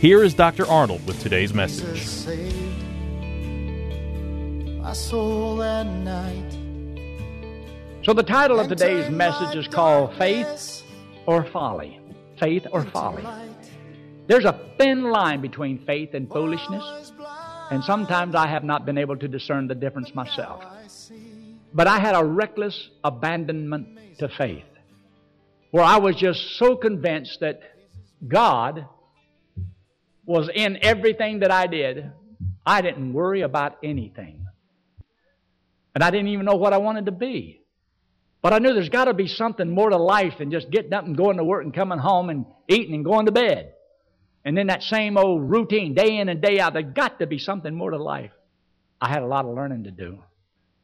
here is Dr. Arnold with today's message. saved my soul that night. So, the title of today's message is called Faith or Folly. Faith or Folly. There's a thin line between faith and foolishness, and sometimes I have not been able to discern the difference myself. But I had a reckless abandonment to faith, where I was just so convinced that God was in everything that I did, I didn't worry about anything. And I didn't even know what I wanted to be. But I knew there's got to be something more to life than just getting up and going to work and coming home and eating and going to bed. And then that same old routine, day in and day out. There's got to be something more to life. I had a lot of learning to do.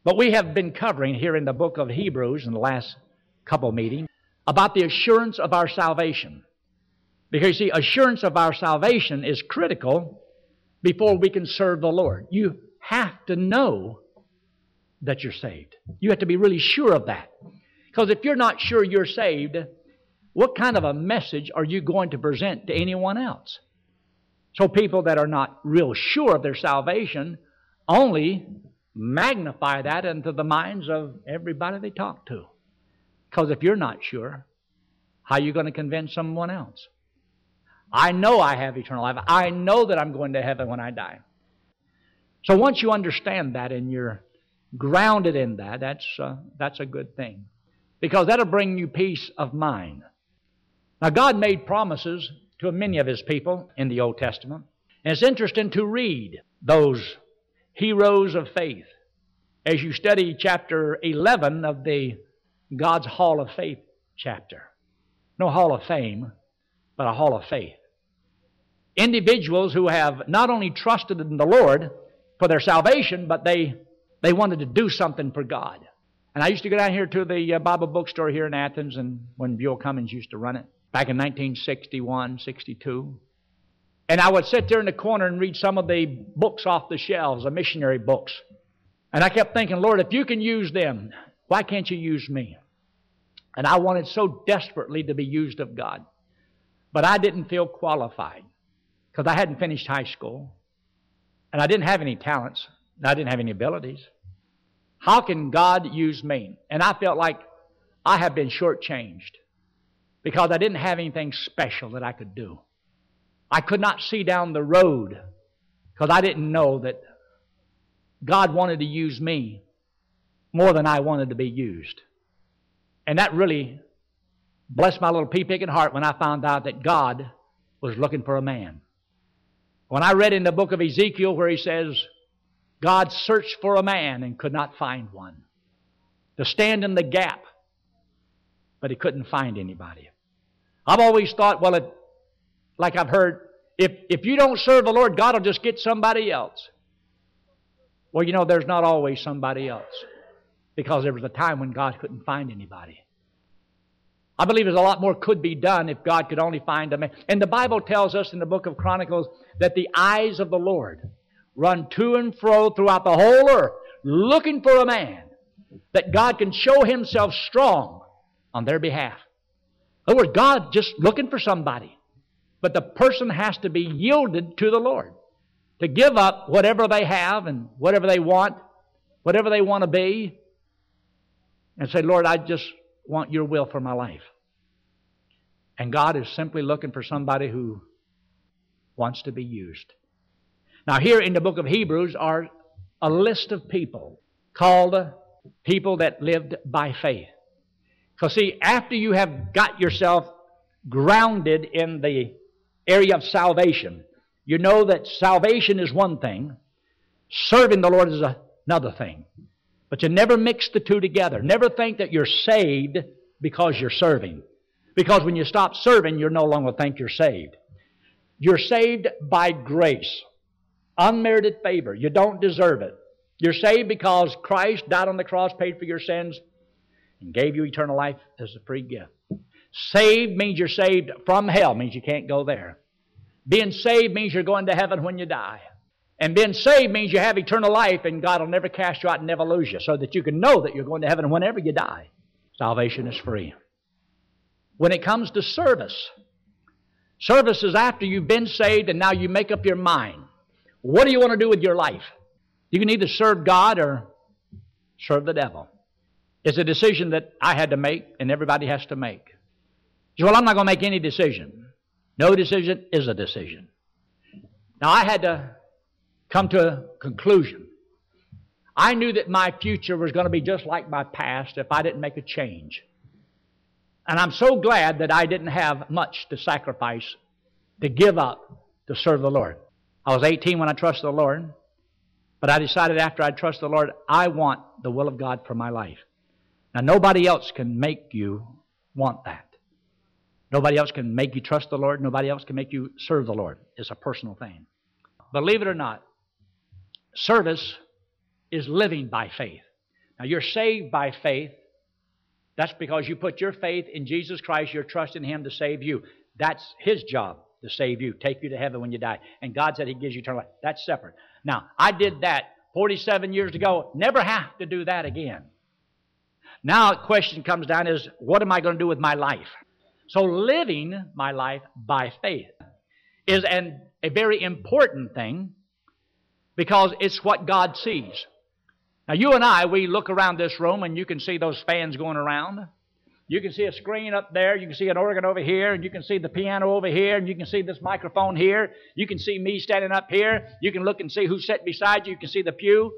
But we have been covering here in the book of Hebrews in the last couple meetings about the assurance of our salvation. Because you see, assurance of our salvation is critical before we can serve the Lord. You have to know that you're saved. You have to be really sure of that. Because if you're not sure you're saved, what kind of a message are you going to present to anyone else? So people that are not real sure of their salvation only magnify that into the minds of everybody they talk to. Because if you're not sure, how are you going to convince someone else? I know I have eternal life. I know that I'm going to heaven when I die. So once you understand that and you're grounded in that, that's, uh, that's a good thing. Because that'll bring you peace of mind. Now, God made promises to many of His people in the Old Testament. And it's interesting to read those heroes of faith as you study chapter 11 of the God's Hall of Faith chapter. No Hall of Fame, but a Hall of Faith. Individuals who have not only trusted in the Lord for their salvation, but they, they wanted to do something for God. And I used to go down here to the uh, Bible bookstore here in Athens, and when Buell Cummings used to run it back in 1961, 62. And I would sit there in the corner and read some of the books off the shelves, the missionary books. And I kept thinking, Lord, if you can use them, why can't you use me? And I wanted so desperately to be used of God. But I didn't feel qualified because I hadn't finished high school. And I didn't have any talents. And I didn't have any abilities. How can God use me? And I felt like I have been shortchanged because I didn't have anything special that I could do. I could not see down the road because I didn't know that God wanted to use me more than I wanted to be used. And that really blessed my little pea picking heart when I found out that God was looking for a man. When I read in the book of Ezekiel where he says, God searched for a man and could not find one to stand in the gap, but he couldn't find anybody. I've always thought, well, it, like I've heard, if, if you don't serve the Lord, God will just get somebody else. Well, you know, there's not always somebody else because there was a time when God couldn't find anybody. I believe there's a lot more could be done if God could only find a man. And the Bible tells us in the book of Chronicles that the eyes of the Lord run to and fro throughout the whole earth looking for a man that God can show himself strong on their behalf. In other words, God just looking for somebody. But the person has to be yielded to the Lord. To give up whatever they have and whatever they want, whatever they want to be, and say, Lord, I just want your will for my life. And God is simply looking for somebody who wants to be used. Now, here in the book of Hebrews are a list of people called people that lived by faith. Because, see, after you have got yourself grounded in the area of salvation, you know that salvation is one thing, serving the Lord is another thing. But you never mix the two together. Never think that you're saved because you're serving. Because when you stop serving, you no longer think you're saved. You're saved by grace, unmerited favor. You don't deserve it. You're saved because Christ died on the cross, paid for your sins, and gave you eternal life as a free gift. Saved means you're saved from hell, means you can't go there. Being saved means you're going to heaven when you die. And being saved means you have eternal life and God will never cast you out and never lose you so that you can know that you're going to heaven whenever you die. Salvation is free. When it comes to service, service is after you've been saved and now you make up your mind. What do you want to do with your life? You can either serve God or serve the devil. It's a decision that I had to make and everybody has to make. So, well, I'm not going to make any decision. No decision is a decision. Now, I had to come to a conclusion. I knew that my future was going to be just like my past if I didn't make a change. And I'm so glad that I didn't have much to sacrifice, to give up, to serve the Lord. I was 18 when I trusted the Lord, but I decided after I trusted the Lord, I want the will of God for my life. Now, nobody else can make you want that. Nobody else can make you trust the Lord. Nobody else can make you serve the Lord. It's a personal thing. Believe it or not, service is living by faith. Now, you're saved by faith. That's because you put your faith in Jesus Christ. your trust in Him to save you. That's His job to save you, take you to heaven when you die. And God said He gives you eternal life. That's separate. Now, I did that 47 years ago. Never have to do that again. Now, the question comes down is, what am I going to do with my life? So, living my life by faith is an, a very important thing because it's what God sees. Now, you and I, we look around this room and you can see those fans going around. You can see a screen up there. You can see an organ over here. And you can see the piano over here. And you can see this microphone here. You can see me standing up here. You can look and see who's sitting beside you. You can see the pew.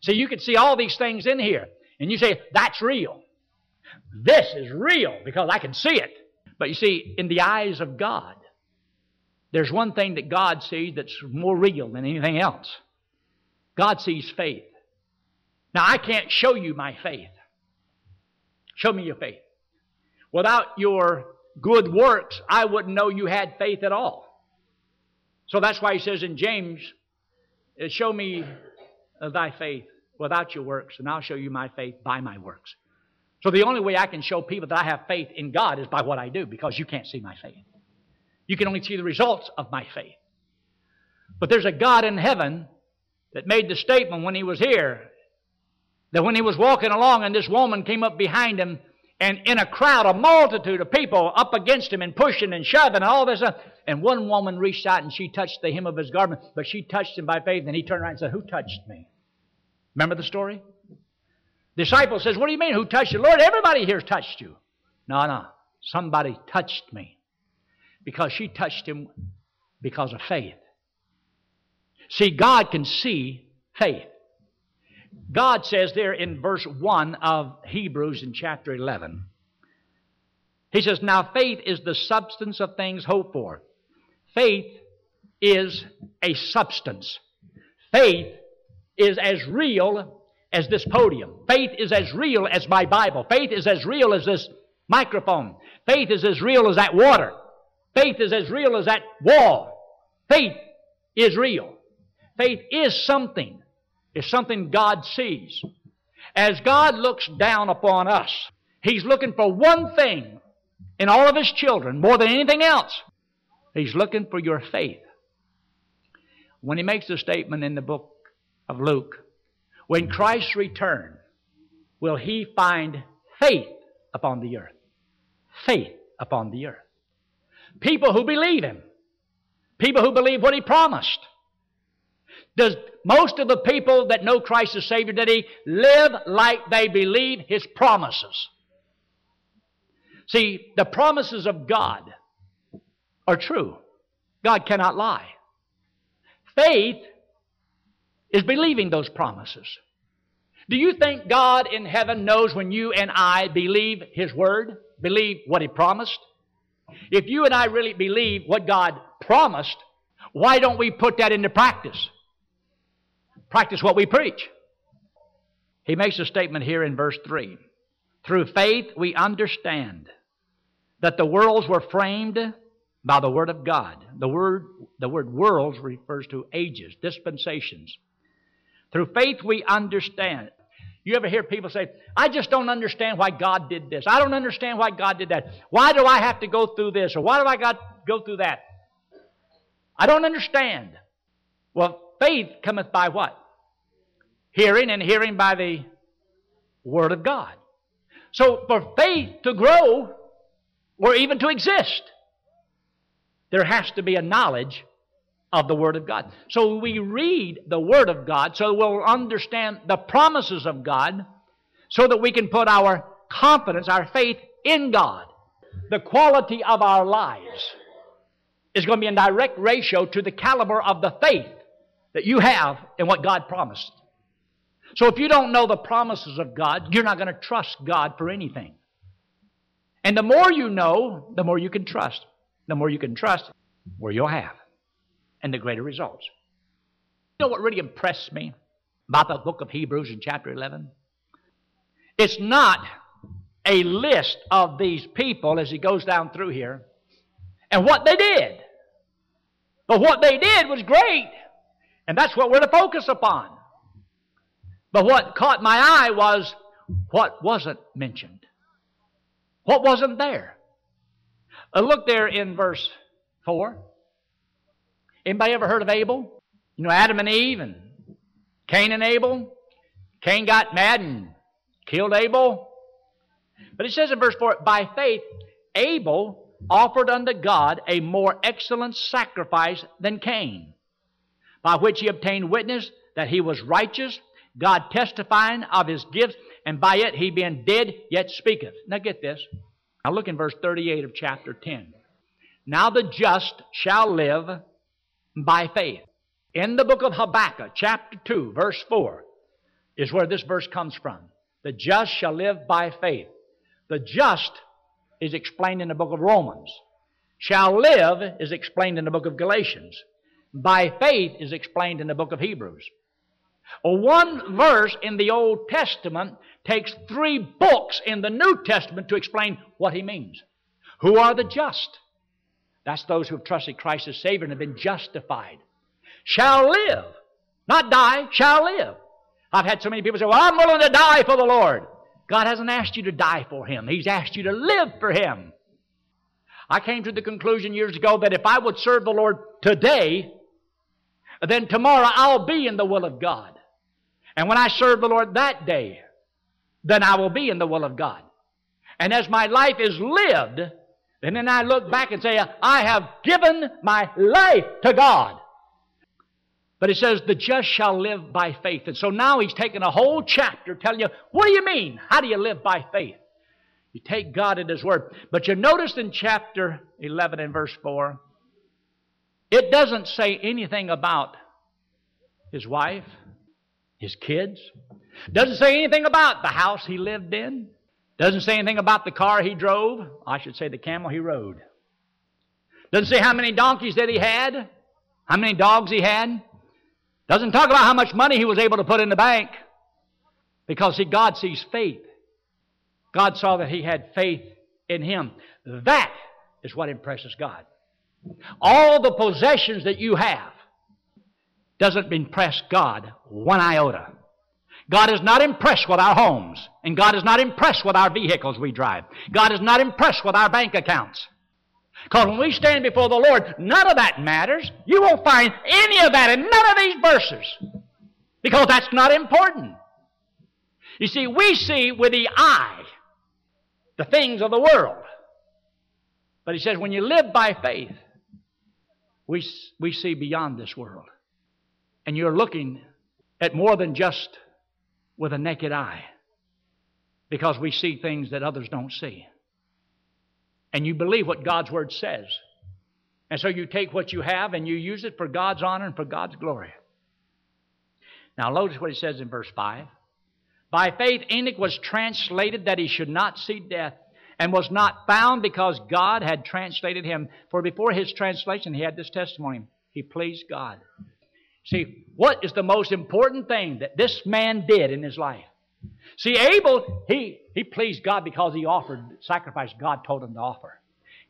So you can see all these things in here. And you say, that's real. This is real because I can see it. But you see, in the eyes of God, there's one thing that God sees that's more real than anything else. God sees faith. Now, I can't show you my faith. Show me your faith. Without your good works, I wouldn't know you had faith at all. So that's why he says in James, uh, Show me uh, thy faith without your works, and I'll show you my faith by my works. So the only way I can show people that I have faith in God is by what I do, because you can't see my faith. You can only see the results of my faith. But there's a God in heaven that made the statement when he was here that when he was walking along and this woman came up behind him and in a crowd, a multitude of people up against him and pushing and shoving and all this stuff. And one woman reached out and she touched the hem of his garment, but she touched him by faith and he turned around and said, Who touched me? Remember the story? Disciple says, What do you mean? Who touched you? Lord, everybody here's touched you. No, no. Somebody touched me. Because she touched him because of faith. See, God can see faith. God says there in verse 1 of Hebrews in chapter 11, He says, Now faith is the substance of things hoped for. Faith is a substance. Faith is as real as this podium. Faith is as real as my Bible. Faith is as real as this microphone. Faith is as real as that water. Faith is as real as that wall. Faith is real. Faith is something is something God sees. As God looks down upon us, He's looking for one thing in all of His children more than anything else. He's looking for your faith. When He makes the statement in the book of Luke, when Christ return, will He find faith upon the earth? Faith upon the earth. People who believe Him. People who believe what He promised. Does most of the people that know Christ as Savior today live like they believe His promises? See, the promises of God are true. God cannot lie. Faith is believing those promises. Do you think God in heaven knows when you and I believe His Word, believe what He promised? If you and I really believe what God promised, why don't we put that into practice? Practice what we preach. He makes a statement here in verse 3. Through faith we understand that the worlds were framed by the Word of God. The word, the word worlds refers to ages, dispensations. Through faith we understand. You ever hear people say, I just don't understand why God did this. I don't understand why God did that. Why do I have to go through this? Or why do I got go through that? I don't understand. Well, faith cometh by what? Hearing, and hearing by the Word of God. So for faith to grow, or even to exist, there has to be a knowledge of the Word of God. So we read the Word of God so we'll understand the promises of God so that we can put our confidence, our faith in God. The quality of our lives is going to be in direct ratio to the caliber of the faith that you have in what God promised. So if you don't know the promises of God, you're not going to trust God for anything. And the more you know, the more you can trust. The more you can trust, more you'll have. And the greater results. You know what really impressed me about the book of Hebrews in chapter 11? It's not a list of these people as he goes down through here and what they did. But what they did was great. And that's what we're to focus upon. But what caught my eye was what wasn't mentioned. What wasn't there? Uh, look there in verse 4. Anybody ever heard of Abel? You know, Adam and Eve and Cain and Abel? Cain got mad and killed Abel. But it says in verse 4 By faith, Abel offered unto God a more excellent sacrifice than Cain, by which he obtained witness that he was righteous, God testifying of his gifts, and by it he being dead yet speaketh. Now get this. Now look in verse 38 of chapter 10. Now the just shall live by faith. In the book of Habakkuk, chapter 2, verse 4, is where this verse comes from. The just shall live by faith. The just is explained in the book of Romans. Shall live is explained in the book of Galatians. By faith is explained in the book of Hebrews. Well, one verse in the Old Testament takes three books in the New Testament to explain what he means. Who are the just? That's those who have trusted Christ as Savior and have been justified. Shall live. Not die, shall live. I've had so many people say, Well, I'm willing to die for the Lord. God hasn't asked you to die for Him, He's asked you to live for Him. I came to the conclusion years ago that if I would serve the Lord today, then tomorrow I'll be in the will of God. And when I serve the Lord that day, then I will be in the will of God. And as my life is lived, and then I look back and say, I have given my life to God. But it says, the just shall live by faith. And so now he's taken a whole chapter telling you, what do you mean? How do you live by faith? You take God at His Word. But you notice in chapter 11 and verse 4, it doesn't say anything about his wife, his kids. Doesn't say anything about the house he lived in. Doesn't say anything about the car he drove. I should say the camel he rode. Doesn't say how many donkeys that he had, how many dogs he had. Doesn't talk about how much money he was able to put in the bank. Because, see, God sees faith. God saw that he had faith in him. That is what impresses God. All the possessions that you have doesn't impress God one iota. God is not impressed with our homes, and God is not impressed with our vehicles we drive. God is not impressed with our bank accounts. Because when we stand before the Lord, none of that matters. You won't find any of that in none of these verses. Because that's not important. You see, we see with the eye the things of the world. But he says, when you live by faith, we, we see beyond this world. And you're looking at more than just with a naked eye because we see things that others don't see. And you believe what God's Word says. And so you take what you have and you use it for God's honor and for God's glory. Now, notice what he says in verse 5. By faith, Enoch was translated that he should not see death, and was not found because God had translated him. For before his translation, he had this testimony he pleased God. See, what is the most important thing that this man did in his life? See, Abel, he, he pleased God because he offered sacrifice God told him to offer.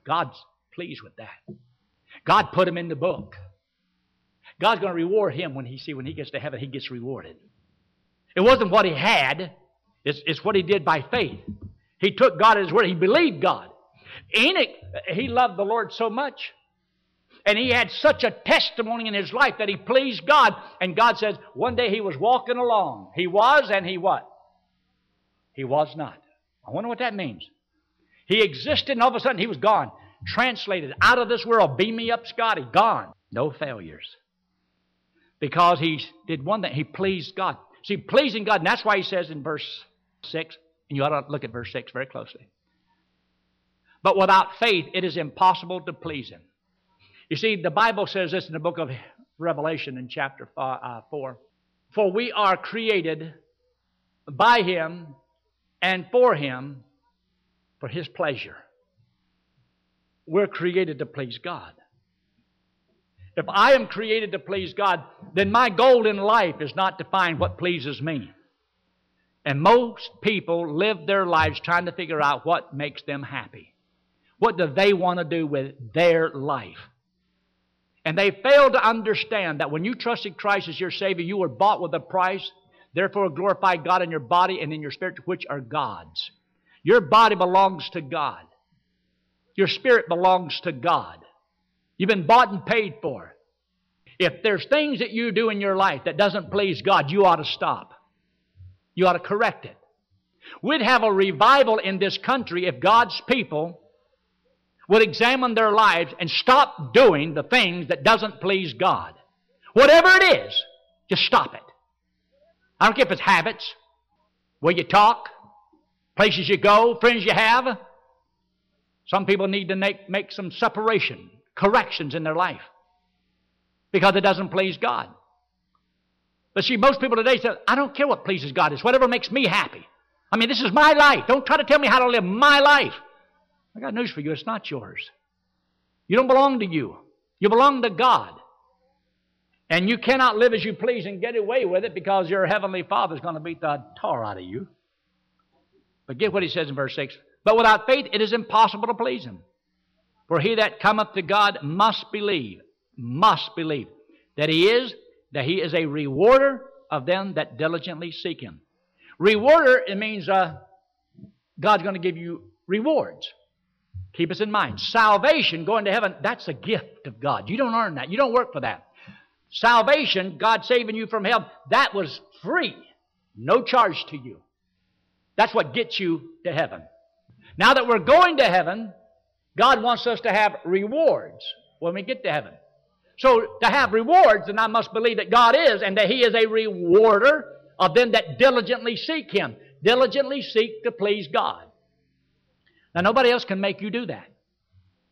God's pleased with that. God put him in the book. God's going to reward him when he see when he gets to heaven, he gets rewarded. It wasn't what he had, it's, it's what he did by faith. He took God at his word, he believed God. Enoch, he loved the Lord so much. And he had such a testimony in his life that he pleased God. And God says, one day he was walking along. He was and he what? He was not. I wonder what that means. He existed and all of a sudden he was gone. Translated out of this world. Beam me up, Scotty. Gone. No failures. Because he did one thing. He pleased God. See, pleasing God, and that's why he says in verse 6, and you ought to look at verse 6 very closely. But without faith, it is impossible to please him. You see, the Bible says this in the book of Revelation in chapter uh, 4 For we are created by him and for him for his pleasure. We're created to please God. If I am created to please God, then my goal in life is not to find what pleases me. And most people live their lives trying to figure out what makes them happy. What do they want to do with their life? And they fail to understand that when you trusted Christ as your Savior, you were bought with a price. Therefore, glorify God in your body and in your spirit, which are God's. Your body belongs to God. Your spirit belongs to God. You've been bought and paid for. If there's things that you do in your life that doesn't please God, you ought to stop. You ought to correct it. We'd have a revival in this country if God's people would examine their lives and stop doing the things that doesn't please God. Whatever it is, just stop it. I don't care if it's habits, where you talk, places you go, friends you have. Some people need to make, make some separation corrections in their life because it doesn't please God. But see, most people today say, I don't care what pleases God. It's whatever makes me happy. I mean, this is my life. Don't try to tell me how to live my life. I got news for you. It's not yours. You don't belong to you. You belong to God. And you cannot live as you please and get away with it because your heavenly Father is going to beat the tar out of you. But get what he says in verse 6. But without faith it is impossible to please him. For he that cometh to God must believe, must believe that he is, that he is a rewarder of them that diligently seek him. Rewarder, it means uh, God's going to give you rewards. Keep us in mind. Salvation, going to heaven, that's a gift of God. You don't earn that. You don't work for that. Salvation, God saving you from hell, that was free. No charge to you. That's what gets you to heaven. Now that we're going to heaven, God wants us to have rewards when we get to heaven. So to have rewards, then I must believe that God is and that He is a rewarder of them that diligently seek Him. Diligently seek to please God. Now nobody else can make you do that.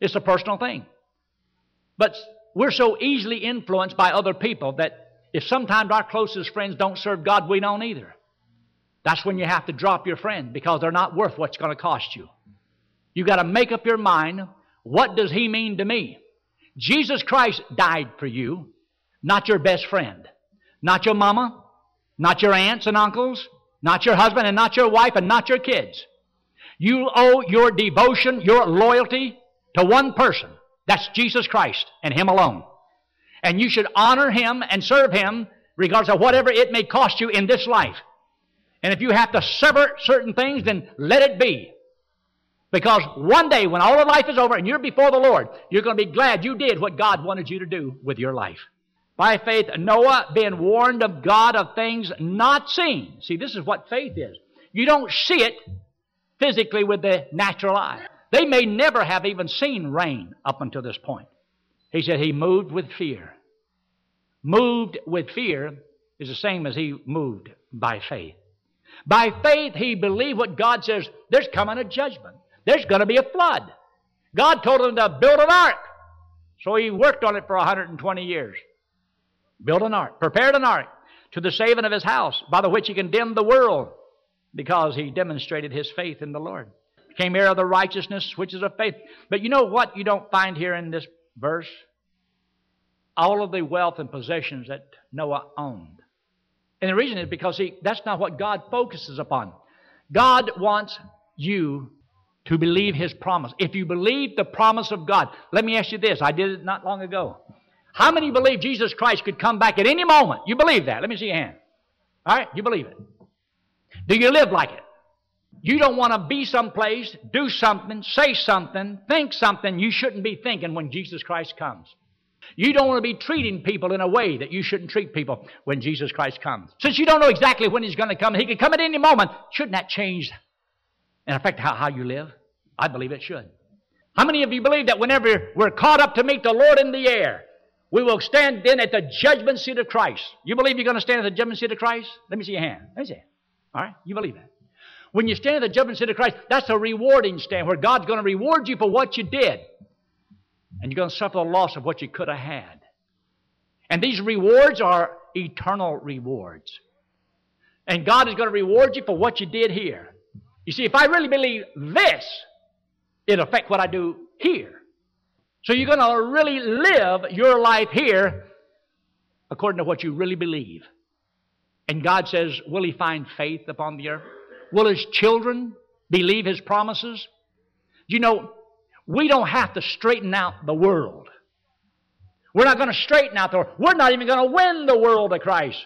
It's a personal thing. But we're so easily influenced by other people that if sometimes our closest friends don't serve God, we don't either. That's when you have to drop your friend because they're not worth what's going to cost you. You got to make up your mind what does he mean to me? Jesus Christ died for you, not your best friend, not your mama, not your aunts and uncles, not your husband and not your wife and not your kids. You owe your devotion, your loyalty to one person. That's Jesus Christ and Him alone. And you should honor Him and serve Him regardless of whatever it may cost you in this life. And if you have to sever certain things, then let it be. Because one day when all of life is over and you're before the Lord, you're going to be glad you did what God wanted you to do with your life. By faith, Noah being warned of God of things not seen. See, this is what faith is. You don't see it physically with the natural eye. They may never have even seen rain up until this point. He said he moved with fear. Moved with fear is the same as he moved by faith. By faith, he believed what God says, there's coming a judgment. There's going to be a flood. God told him to build an ark. So he worked on it for 120 years. Built an ark, prepared an ark. to the saving of his house, by the which he condemned the world, because he demonstrated his faith in the Lord. Became heir of the righteousness which is of faith. But you know what you don't find here in this verse? All of the wealth and possessions that Noah owned. And the reason is because he, that's not what God focuses upon. God wants you to believe His promise. If you believe the promise of God, let me ask you this. I did it not long ago. How many believe Jesus Christ could come back at any moment? You believe that? Let me see your hand. All right, you believe it. Do you live like it? You don't want to be someplace, do something, say something, think something you shouldn't be thinking when Jesus Christ comes. You don't want to be treating people in a way that you shouldn't treat people when Jesus Christ comes. Since you don't know exactly when He's going to come, He could come at any moment, shouldn't that change and affect how, how you live? I believe it should. How many of you believe that whenever we're caught up to meet the Lord in the air, we will stand then at the judgment seat of Christ? You believe you're going to stand at the judgment seat of Christ? Let me see your hand. Let me see. All right? You believe that. When you stand at the judgment seat of Christ, that's a rewarding stand where God's going to reward you for what you did. And you're going to suffer the loss of what you could have had. And these rewards are eternal rewards. And God is going to reward you for what you did here. You see, if I really believe this, it'll affect what I do here. So you're going to really live your life here according to what you really believe. And God says, Will He find faith upon the earth? Will His children believe His promises? You know, we don't have to straighten out the world. We're not going to straighten out the world. We're not even going to win the world to Christ.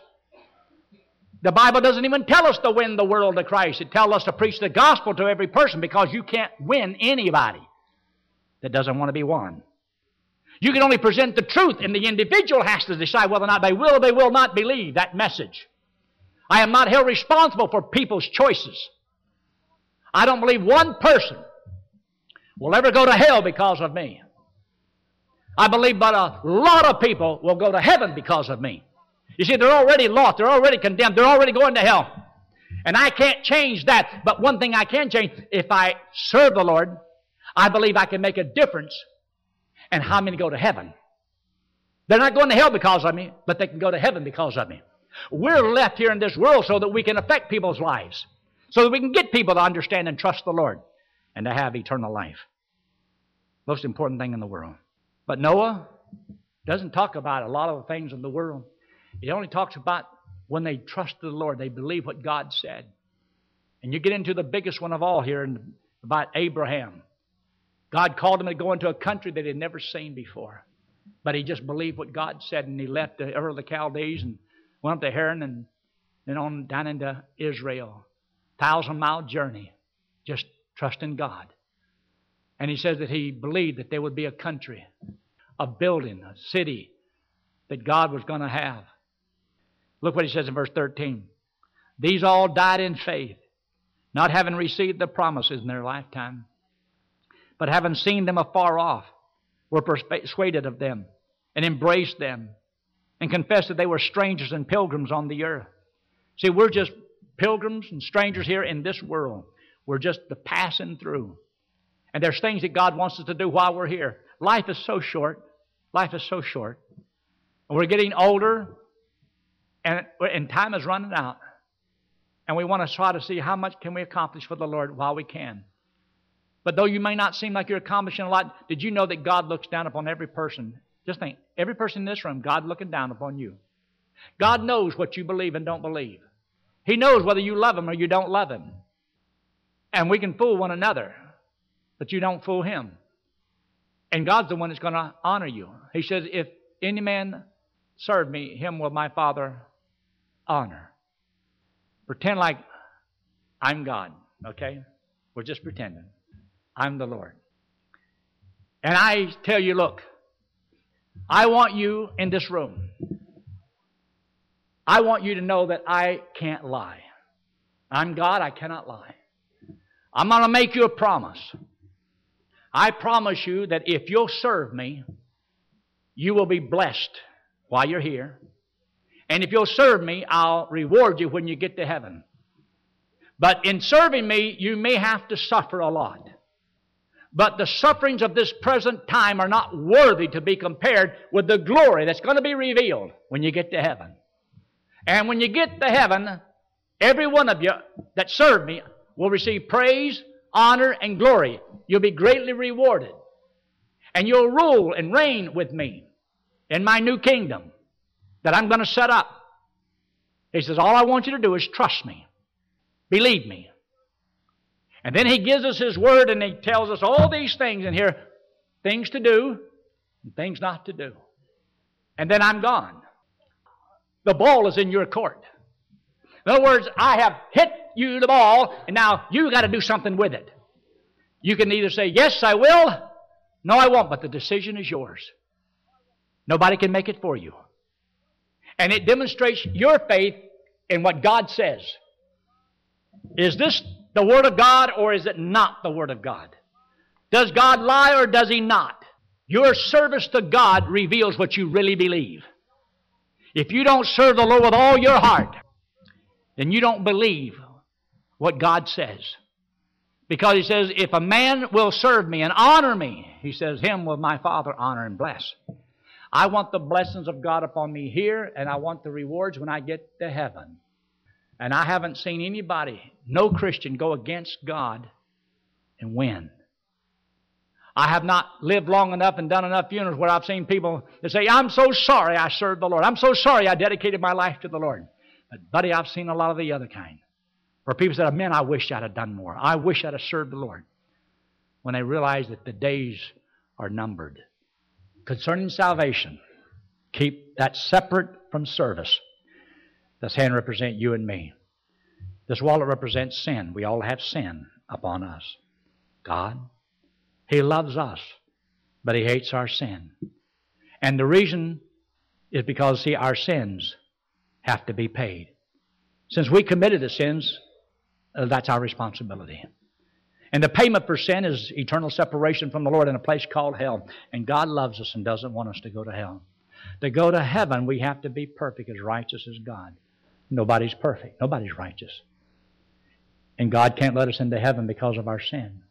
The Bible doesn't even tell us to win the world to Christ. It tells us to preach the gospel to every person because you can't win anybody that doesn't want to be won. You can only present the truth, and the individual has to decide whether or not they will or they will not believe that message. I am not held responsible for people's choices. I don't believe one person will ever go to hell because of me. I believe but a lot of people will go to heaven because of me. You see, they're already lost. They're already condemned. They're already going to hell. And I can't change that. But one thing I can change, if I serve the Lord, I believe I can make a difference in how many go to heaven. They're not going to hell because of me, but they can go to heaven because of me. We're left here in this world so that we can affect people's lives, so that we can get people to understand and trust the Lord and to have eternal life. Most important thing in the world. But Noah doesn't talk about a lot of the things in the world. He only talks about when they trust the Lord, they believe what God said. And you get into the biggest one of all here about Abraham. God called him to go into a country that he'd never seen before. But he just believed what God said, and he left the Ur of the Chaldees and went up to Haran and then on down into Israel. Thousand mile journey, just trusting God. And he says that he believed that there would be a country, a building, a city that God was going to have. Look what he says in verse 13. These all died in faith, not having received the promises in their lifetime, but having seen them afar off, were persuaded of them and embraced them and confessed that they were strangers and pilgrims on the earth. See, we're just pilgrims and strangers here in this world. We're just the passing through. And there's things that God wants us to do while we're here. Life is so short. Life is so short. And we're getting older and, and time is running out. And we want to try to see how much can we accomplish for the Lord while we can. But though you may not seem like you're accomplishing a lot, did you know that God looks down upon every person? Just think, every person in this room, God looking down upon you. God knows what you believe and don't believe. He knows whether you love Him or you don't love Him. And we can fool one another, but you don't fool Him. And God's the one that's going to honor you. He says, If any man serve me, him will my Father honor. Pretend like I'm God, okay? We're just pretending. I'm the Lord. And I tell you, look, I want you in this room. I want you to know that I can't lie. I'm God, I cannot lie. I'm going to make you a promise. I promise you that if you'll serve me, you will be blessed while you're here. And if you'll serve me, I'll reward you when you get to heaven. But in serving me, you may have to suffer a lot. But the sufferings of this present time are not worthy to be compared with the glory that's going to be revealed when you get to heaven. And when you get to heaven, every one of you that serve me will receive praise, honor, and glory. You'll be greatly rewarded. And you'll rule and reign with me in my new kingdom that I'm going to set up. He says, All I want you to do is trust me, believe me. And then he gives us his word and he tells us all these things in here things to do and things not to do. And then I'm gone. The ball is in your court. In other words, I have hit you the ball, and now you got to do something with it. You can either say, Yes, I will, no, I won't, but the decision is yours. Nobody can make it for you. And it demonstrates your faith in what God says. Is this the Word of God or is it not the Word of God? Does God lie or does He not? Your service to God reveals what you really believe. If you don't serve the Lord with all your heart, then you don't believe what God says. Because He says, if a man will serve me and honor me, He says, him will my Father honor and bless. I want the blessings of God upon me here, and I want the rewards when I get to heaven. And I haven't seen anybody, no Christian, go against God and win. I have not lived long enough and done enough funerals where I've seen people that say, I'm so sorry I served the Lord. I'm so sorry I dedicated my life to the Lord. But, buddy, I've seen a lot of the other kind. Where people said, Man, I wish I'd have done more. I wish I'd have served the Lord. When they realize that the days are numbered. Concerning salvation, keep that separate from service. This hand represents you and me. This wallet represents sin. We all have sin upon us. God, He loves us, but He hates our sin. And the reason is because, see, our sins have to be paid. Since we committed the sins, uh, that's our responsibility. And the payment for sin is eternal separation from the Lord in a place called hell. And God loves us and doesn't want us to go to hell. To go to heaven, we have to be perfect, as righteous as God. Nobody's perfect. Nobody's righteous. And God can't let us into heaven because of our sin.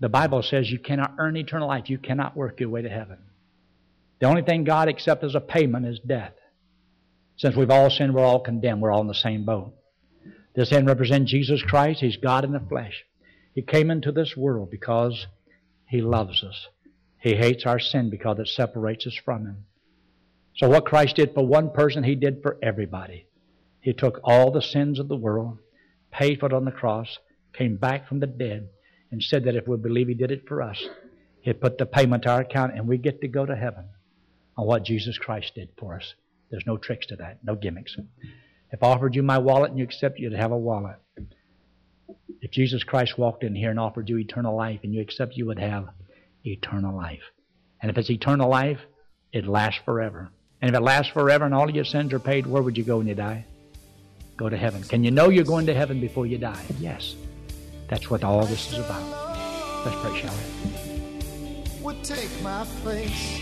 The Bible says you cannot earn eternal life. You cannot work your way to heaven. The only thing God accepts as a payment is death. Since we've all sinned, we're all condemned. We're all in the same boat. This hand represents Jesus Christ. He's God in the flesh. He came into this world because He loves us. He hates our sin because it separates us from Him. So, what Christ did for one person, He did for everybody. He took all the sins of the world, paid for it on the cross, came back from the dead, and said that if we believe He did it for us, He'd put the payment to our account and we get to go to heaven on what Jesus Christ did for us. There's no tricks to that, no gimmicks. If I offered you my wallet and you accept, you'd have a wallet. If Jesus Christ walked in here and offered you eternal life and you accept, you would have eternal life. And if it's eternal life, it lasts forever. And if it lasts forever and all of your sins are paid, where would you go when you die? Go to heaven. Can you know you're going to heaven before you die? Yes. That's what all this is about. Let's pray, shall we? Would take my place.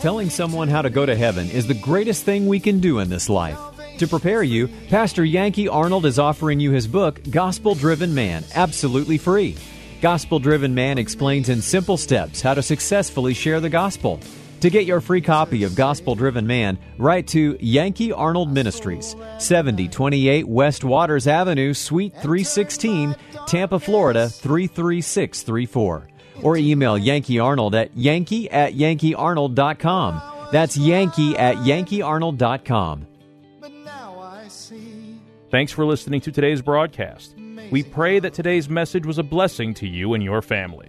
Telling someone how to go to heaven is the greatest thing we can do in this life. To prepare you, Pastor Yankee Arnold is offering you his book, Gospel Driven Man, absolutely free. Gospel Driven Man explains in simple steps how to successfully share the gospel. To get your free copy of Gospel Driven Man, write to Yankee Arnold Ministries, 7028 West Waters Avenue, Suite 316, Tampa, Florida 33634. Or email Yankee Arnold at yankee at yankeearnold.com. That's yankee at yankeearnold.com. Thanks for listening to today's broadcast. We pray that today's message was a blessing to you and your family.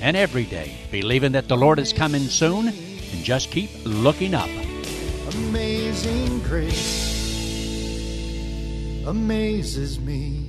and every day, believing that the Lord is coming soon, and just keep looking up. Amazing grace amazes me.